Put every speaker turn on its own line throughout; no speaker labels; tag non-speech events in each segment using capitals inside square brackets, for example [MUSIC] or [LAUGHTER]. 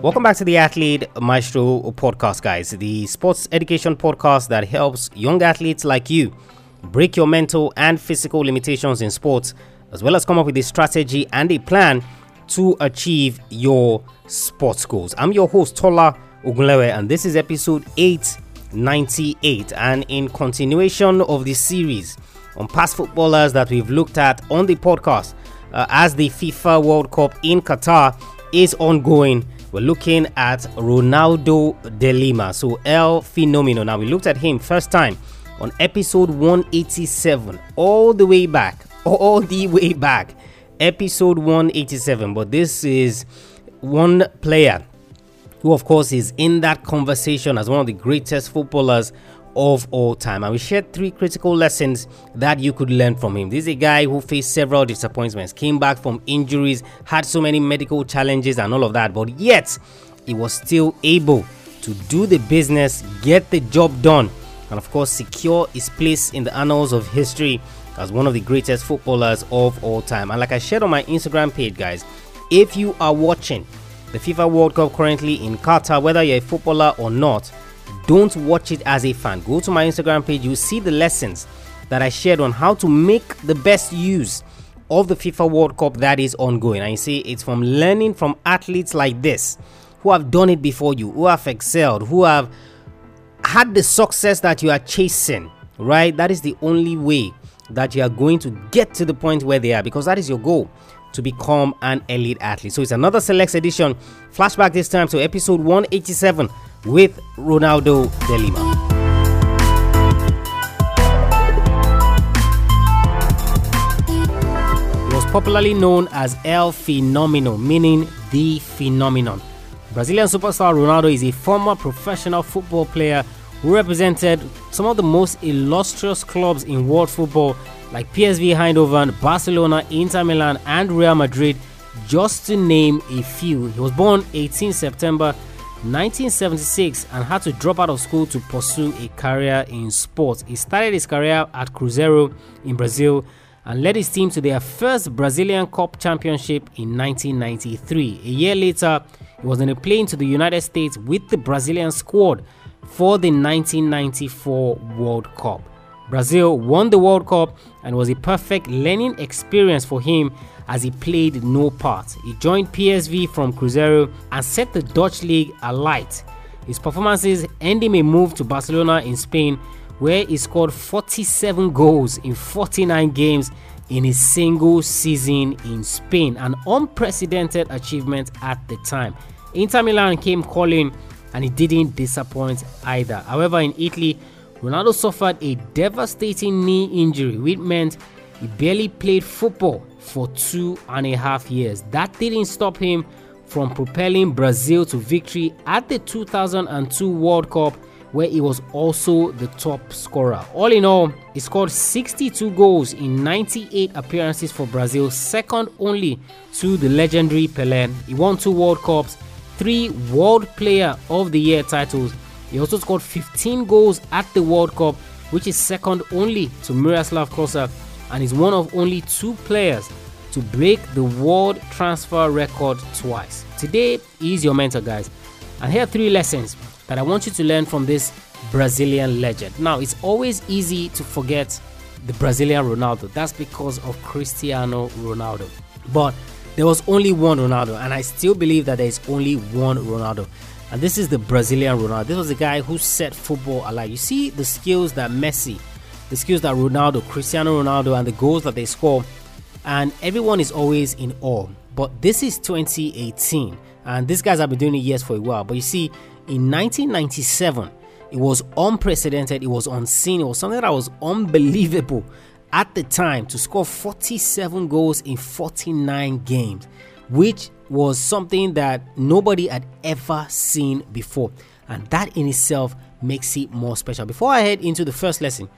Welcome back to the Athlete Maestro podcast, guys, the sports education podcast that helps young athletes like you break your mental and physical limitations in sports, as well as come up with a strategy and a plan to achieve your sports goals. I'm your host, Tola Ogunlewe, and this is episode 898. And in continuation of the series on past footballers that we've looked at on the podcast, uh, as the FIFA World Cup in Qatar is ongoing, we're looking at Ronaldo de Lima, so El Fenomeno. Now, we looked at him first time on episode 187, all the way back, [LAUGHS] all the way back, episode 187. But this is one player who, of course, is in that conversation as one of the greatest footballers of all time. And we shared three critical lessons that you could learn from him. This is a guy who faced several disappointments, came back from injuries, had so many medical challenges, and all of that, but yet he was still able to do the business, get the job done, and of course, secure his place in the annals of history as one of the greatest footballers of all time. And like I shared on my Instagram page, guys, if you are watching the FIFA World Cup currently in Qatar, whether you're a footballer or not, don't watch it as a fan. Go to my Instagram page, you see the lessons that I shared on how to make the best use of the FIFA World Cup that is ongoing. I see, it's from learning from athletes like this who have done it before you, who have excelled, who have had the success that you are chasing, right? That is the only way that you are going to get to the point where they are because that is your goal to become an elite athlete. So it's another select edition. Flashback this time to episode 187 with Ronaldo de Lima. He was popularly known as El Fenomeno, meaning the phenomenon. Brazilian superstar Ronaldo is a former professional football player who represented some of the most illustrious clubs in world football like PSV Eindhoven, Barcelona, Inter Milan, and Real Madrid, just to name a few. He was born 18 September 1976 and had to drop out of school to pursue a career in sports. He started his career at Cruzeiro in Brazil and led his team to their first Brazilian Cup championship in 1993. A year later, he was on a plane to the United States with the Brazilian squad for the 1994 World Cup. Brazil won the World Cup and was a perfect learning experience for him as he played no part. He joined PSV from Cruzeiro and set the Dutch league alight. His performances earned him a move to Barcelona in Spain, where he scored 47 goals in 49 games in his single season in Spain, an unprecedented achievement at the time. Inter Milan came calling and he didn't disappoint either. However, in Italy, Ronaldo suffered a devastating knee injury, which meant he barely played football for two and a half years. That didn't stop him from propelling Brazil to victory at the 2002 World Cup, where he was also the top scorer. All in all, he scored 62 goals in 98 appearances for Brazil, second only to the legendary Pelé. He won two World Cups, three World Player of the Year titles. He also scored 15 goals at the World Cup, which is second only to Miroslav Klose and is one of only two players to break the world transfer record twice. Today is your mentor, guys, and here are three lessons that I want you to learn from this Brazilian legend. Now, it's always easy to forget the Brazilian Ronaldo. That's because of Cristiano Ronaldo. But there was only one Ronaldo, and I still believe that there is only one Ronaldo. And this is the Brazilian Ronaldo. This was the guy who set football alive. You see the skills that Messi the skills that Ronaldo, Cristiano Ronaldo, and the goals that they score, and everyone is always in awe. But this is 2018, and these guys have been doing it years for a while. But you see, in 1997, it was unprecedented, it was unseen, it was something that was unbelievable at the time to score 47 goals in 49 games, which was something that nobody had ever seen before. And that in itself makes it more special. Before I head into the first lesson,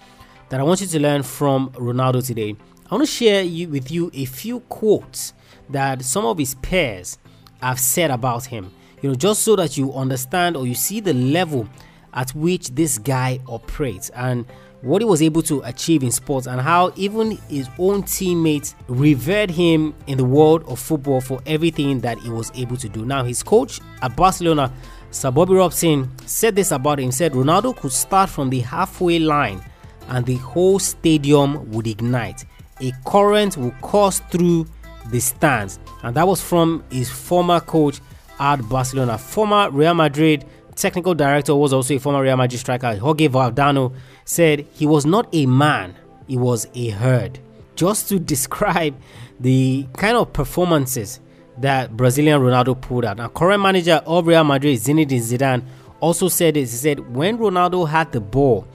that I want you to learn from Ronaldo today. I want to share you, with you a few quotes that some of his peers have said about him. You know, just so that you understand or you see the level at which this guy operates. And what he was able to achieve in sports and how even his own teammates revered him in the world of football for everything that he was able to do. Now, his coach at Barcelona, Sir Bobby Robson, said this about him. said Ronaldo could start from the halfway line and the whole stadium would ignite. A current would course through the stands. And that was from his former coach at Barcelona. Former Real Madrid technical director was also a former Real Madrid striker, Jorge Valdano, said he was not a man, he was a herd. Just to [LAUGHS] describe the kind of performances that Brazilian Ronaldo pulled out. Now, current manager of Real Madrid, Zinedine Zidane, also said this. He said when Ronaldo had the ball,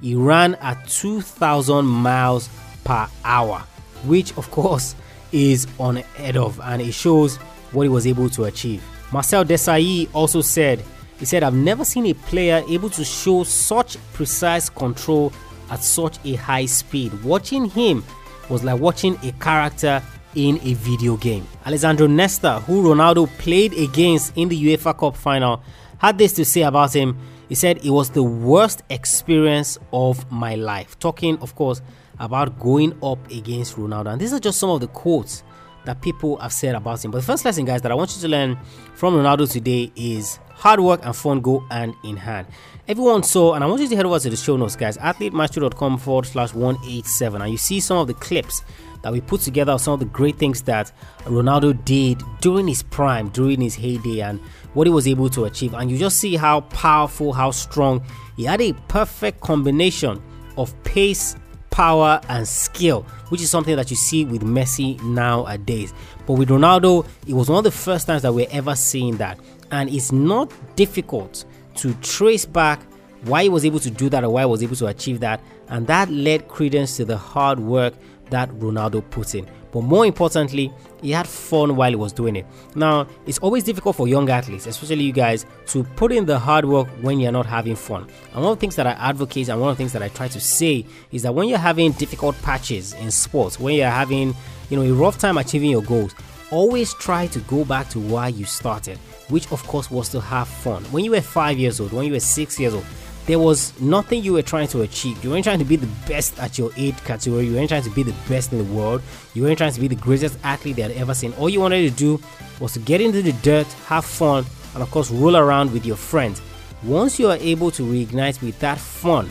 he ran at 2,000 miles per hour, which of course [LAUGHS] is unheard of, and it shows what he was able to achieve. Marcel Desailly also said he said, I've never seen a player able to show such precise control at such a high speed. Watching him was like watching a character in a video game. Alessandro Nesta, who Ronaldo played against in the UEFA Cup final, had this to say about him. He said it was the worst experience of my life. Talking, of course, about going up against Ronaldo. And these are just some of the quotes that people have said about him. But the first lesson, guys, that I want you to learn from Ronaldo today is hard work and fun go hand in hand. Everyone saw, and I want you to head over to the show notes, guys, athletemaestro.com forward slash 187, and you see some of the clips that we put together of some of the great things that Ronaldo did during his prime, during his heyday, and what he was able to achieve. And you just see how powerful, how strong he had a perfect combination of pace, power, and skill, which is something that you see with Messi nowadays. But with Ronaldo, it was one of the first times that we're ever seeing that and it's not difficult to trace back why he was able to do that or why he was able to achieve that and that led credence to the hard work that Ronaldo put in. But more importantly, he had fun while he was doing it. Now, it's always difficult for young athletes, especially you guys, to put in the hard work when you're not having fun. And one of the things that I advocate and one of the things that I try to say is that when you're having difficult patches in sports, when you're having, you know, a rough time achieving your goals, always try to go back to why you started which of course was to have fun. When you were five years old, when you were six years old, there was nothing you were trying to achieve. You weren't trying to be the best at your age category. You weren't trying to be the best in the world. You weren't trying to be the greatest athlete they had ever seen. All you wanted to do was to get into the dirt, have fun, and of course, roll around with your friends. Once you are able to reignite with that fun,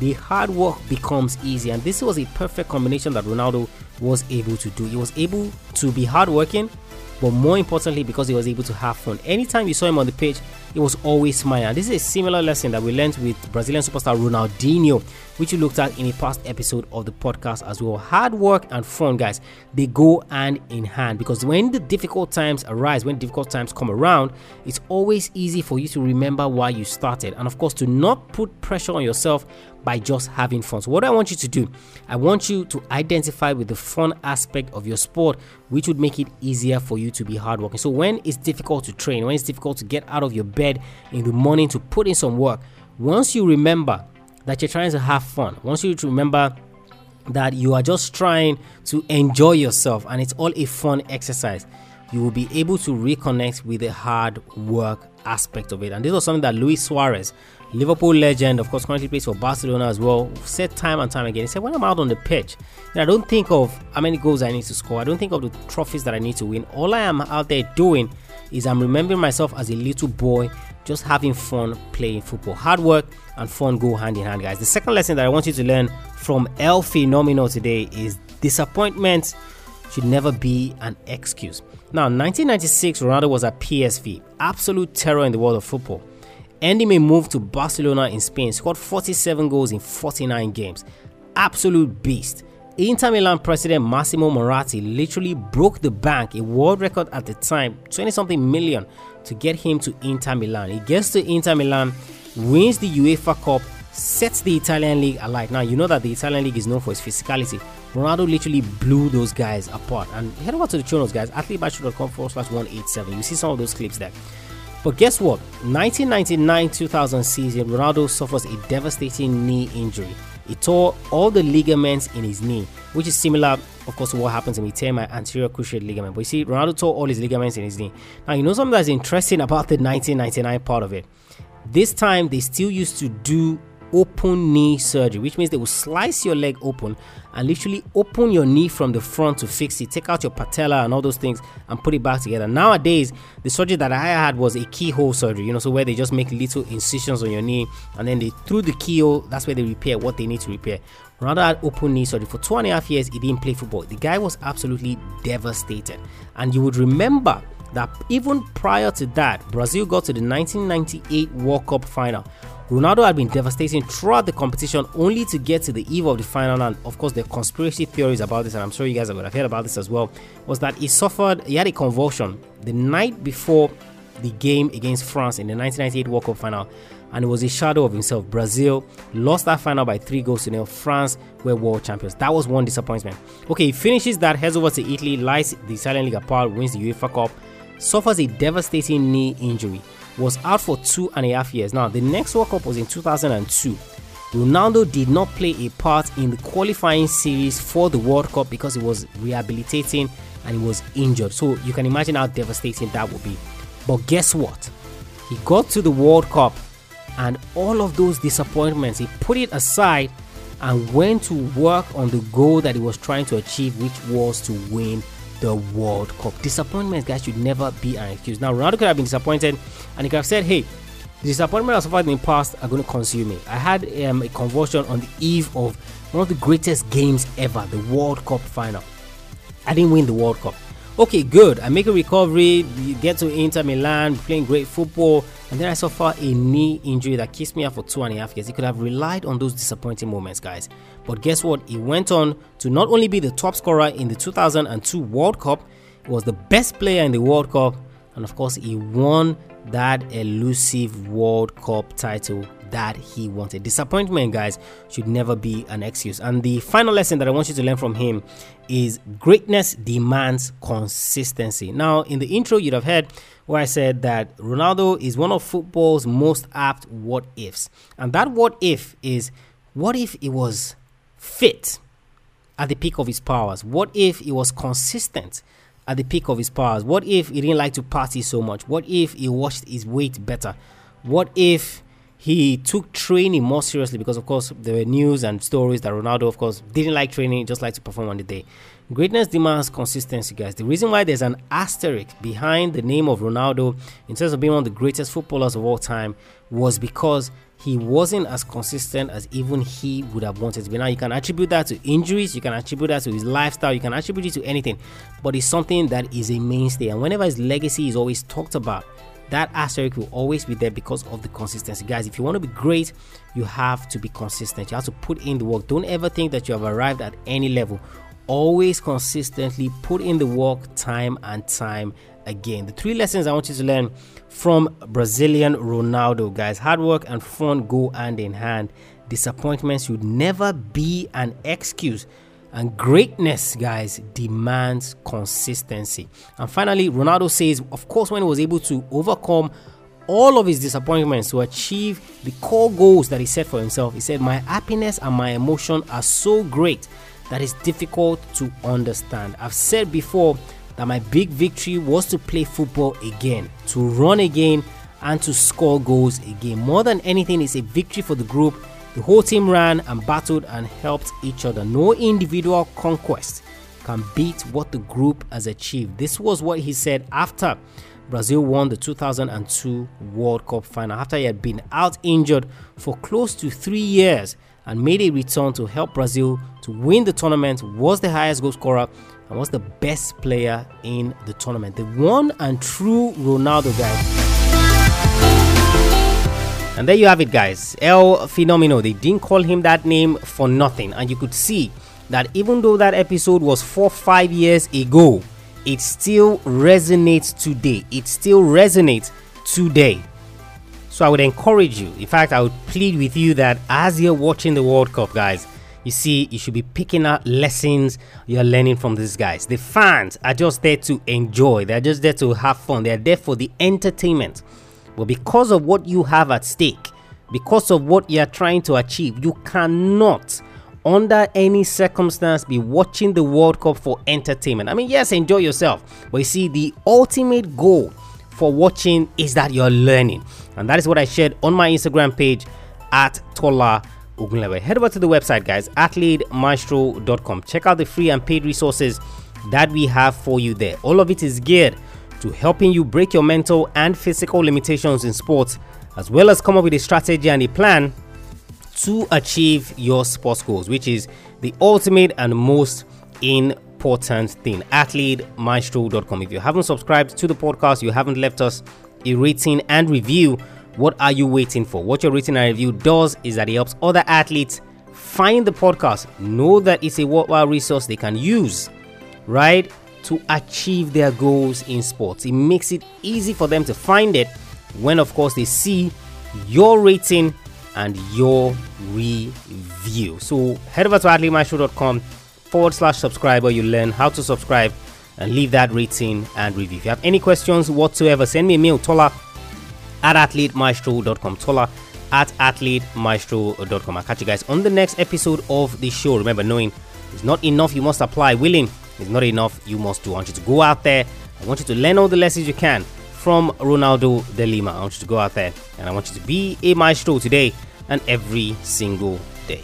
the hard work becomes easy. And this was a perfect combination that Ronaldo was able to do. He was able to be hardworking but more importantly, because he was able to have fun. Anytime you saw him on the pitch, he was always smiling. And this is a similar lesson that we learned with Brazilian superstar Ronaldinho, which we looked at in a past episode of the podcast as well. Hard work and fun, guys, they go hand in hand because when the difficult times arise, when difficult times come around, it's always easy for you to remember why you started. And of course, to not put pressure on yourself by just having fun. So, what I want you to do, I want you to identify with the fun aspect of your sport, which would make it easier for you to be hardworking. So, when it's difficult to train, when it's difficult to get out of your bed in the morning to put in some work, once you remember that you're trying to have fun, once you remember that you are just trying to enjoy yourself and it's all a fun exercise, you will be able to reconnect with the hard work aspect of it. And this was something that Luis Suarez Liverpool legend, of course, currently plays for Barcelona as well, said time and time again. He said, When I'm out on the pitch, I don't think of how many goals I need to score. I don't think of the trophies that I need to win. All I am out there doing is I'm remembering myself as a little boy, just having fun playing football. Hard work and fun go hand in hand, guys. The second lesson that I want you to learn from El Fenomeno today is disappointment should never be an excuse. Now, 1996, Ronaldo was at PSV, absolute terror in the world of football. Andy May move to Barcelona in Spain, scored 47 goals in 49 games. Absolute beast. Inter Milan president Massimo Moratti literally broke the bank, a world record at the time, 20 something million, to get him to Inter Milan. He gets to Inter Milan, wins the UEFA Cup, sets the Italian league alight. Now, you know that the Italian league is known for its physicality. Ronaldo literally blew those guys apart. And head over to the channels, guys, athletemaestro.com forward slash 187. You see some of those clips there. But guess what? 1999-2000 season, Ronaldo suffers a devastating knee injury. He tore all the ligaments in his knee, which is similar, of course, to what happens when he tear my anterior cruciate ligament. But you see, Ronaldo tore all his ligaments in his knee. Now, you know something that's interesting about the 1999 part of it. This time, they still used to do open knee surgery, which means they will slice your leg open and literally open your knee from the front to fix it, take out your patella and all those things and put it back together. Nowadays, the surgery that I had was a keyhole surgery, you know, so where they just make little incisions on your knee and then they through the keyhole, that's where they repair what they need to repair. Ronaldo had open knee surgery for two and a half years. He didn't play football. The guy was absolutely devastated, and you would remember that even prior to that, Brazil got to the 1998 World Cup final. Ronaldo had been devastating throughout the competition only to get to the eve of the final. And of course, the conspiracy theories about this, and I'm sure you guys have heard about this as well, was that he suffered, he had a convulsion the night before the game against France in the 1998 World Cup final. And it was a shadow of himself. Brazil lost that final by three goals to nil. France were world champions. That was one disappointment. Okay, he finishes that, heads over to Italy, lies the Italian League apart, wins the UEFA Cup, suffers a devastating knee injury, was out for two and a half years. Now, the next World Cup was in 2002. Ronaldo did not play a part in the qualifying series for the World Cup because he was rehabilitating and he was injured. So you can imagine how devastating that would be. But guess what? He got to the World Cup and all of those disappointments, he put it aside and went to work on the goal that he was trying to achieve, which was to win the World Cup. Disappointments, guys, should never be an excuse. Now, Ronaldo could have been disappointed and he could have said, hey, the disappointment I suffered in the past are going to consume me. I had um, a convulsion on the eve of one of the greatest games ever, the World Cup final. I didn't win the World Cup. Okay, good. I make a recovery, get to Inter Milan, playing great football, and then I suffer a knee injury that keeps me out for two and a half years. He could have relied on those disappointing moments, guys. But guess what? He went on to not only be the top scorer in the 2002 World Cup, he was the best player in the World Cup, and of course, he won that elusive World Cup title that he wanted. Disappointment, guys, should never be an excuse. And the final lesson that I want you to learn from him is greatness demands consistency. Now, in the intro, you'd have heard where I said that Ronaldo is one of football's most apt what ifs. And that what if is what if he was fit at the peak of his powers? What if he was consistent? At the peak of his powers, what if he didn't like to party so much? What if he washed his weight better? What if he took training more seriously because of course there were news and stories that Ronaldo of course didn't like training just like to perform on the day. Greatness demands consistency guys. The reason why there's an asterisk behind the name of Ronaldo in terms of being one of the greatest footballers of all time was because he wasn't as consistent as even he would have wanted to be. Now you can attribute that to injuries, you can attribute that to his lifestyle, you can attribute it to anything, but it's something that is a mainstay and whenever his legacy is always talked about that asterisk will always be there because of the consistency. Guys, if you want to be great, you have to be consistent. You have to put in the work. Don't ever think that you have arrived at any level. Always consistently put in the work time and time again. The three lessons I want you to learn from Brazilian Ronaldo, guys. Hard work and fun go hand in hand. Disappointments should never be an excuse and greatness, guys, demands consistency. And finally, Ronaldo says, of course, when he was able to overcome all of his disappointments to achieve the core goals that he set for himself, he said, My happiness and my emotion are so great that it's difficult to understand. I've said before that my big victory was to play football again, to run again, and to score goals again. More than anything, it's a victory for the group the whole team ran and battled and helped each other. No individual conquest can beat what the group has achieved. This was what he said after Brazil won the 2002 World Cup final after he had been out injured for close to 3 years and made a return to help Brazil to win the tournament was the highest goal scorer and was the best player in the tournament. The one and true Ronaldo guy. And there you have it, guys. El Fenomeno. They didn't call him that name for nothing. And you could see that even though that episode was four, five years ago, it still resonates today. It still resonates today. So I would encourage you, in fact, I would plead with you that as you're watching the World Cup, guys, you see, you should be picking up lessons you're learning from these guys. The fans are just there to enjoy, they're just there to have fun, they're there for the entertainment. But because of what you have at stake, because of what you are trying to achieve, you cannot, under any circumstance, be watching the World Cup for entertainment. I mean, yes, enjoy yourself, but you see, the ultimate goal for watching is that you're learning. And that is what I shared on my Instagram page at Tola. Head over to the website, guys, athletemaestro.com. Check out the free and paid resources that we have for you there. All of it is geared to helping you break your mental and physical limitations in sports, as well as come up with a strategy and a plan to achieve your sports goals, which is the ultimate and most important thing. AthleteMaestro.com. If you haven't subscribed to the podcast, you haven't left us a rating and review, what are you waiting for? What your rating and review does is that it helps other athletes find the podcast, know that it's a worthwhile resource they can use, right, to achieve their goals in sports. It makes it easy for them to find it when, of course, they see your rating and your review. So head over to athletemaestro.com forward slash subscriber. You learn how to subscribe and leave that rating and review. If you have any questions whatsoever, send me a mail, Tola at athletemaestro.com. Tola at athletemaestro.com. I'll catch you guys on the next episode of the show. Remember, knowing is not enough, you must apply. Willing is not enough, you must do. I want you to go out there. I want you to learn all the lessons you can from Ronaldo de Lima. I want you to go out there and I want you to be a maestro today and every single day.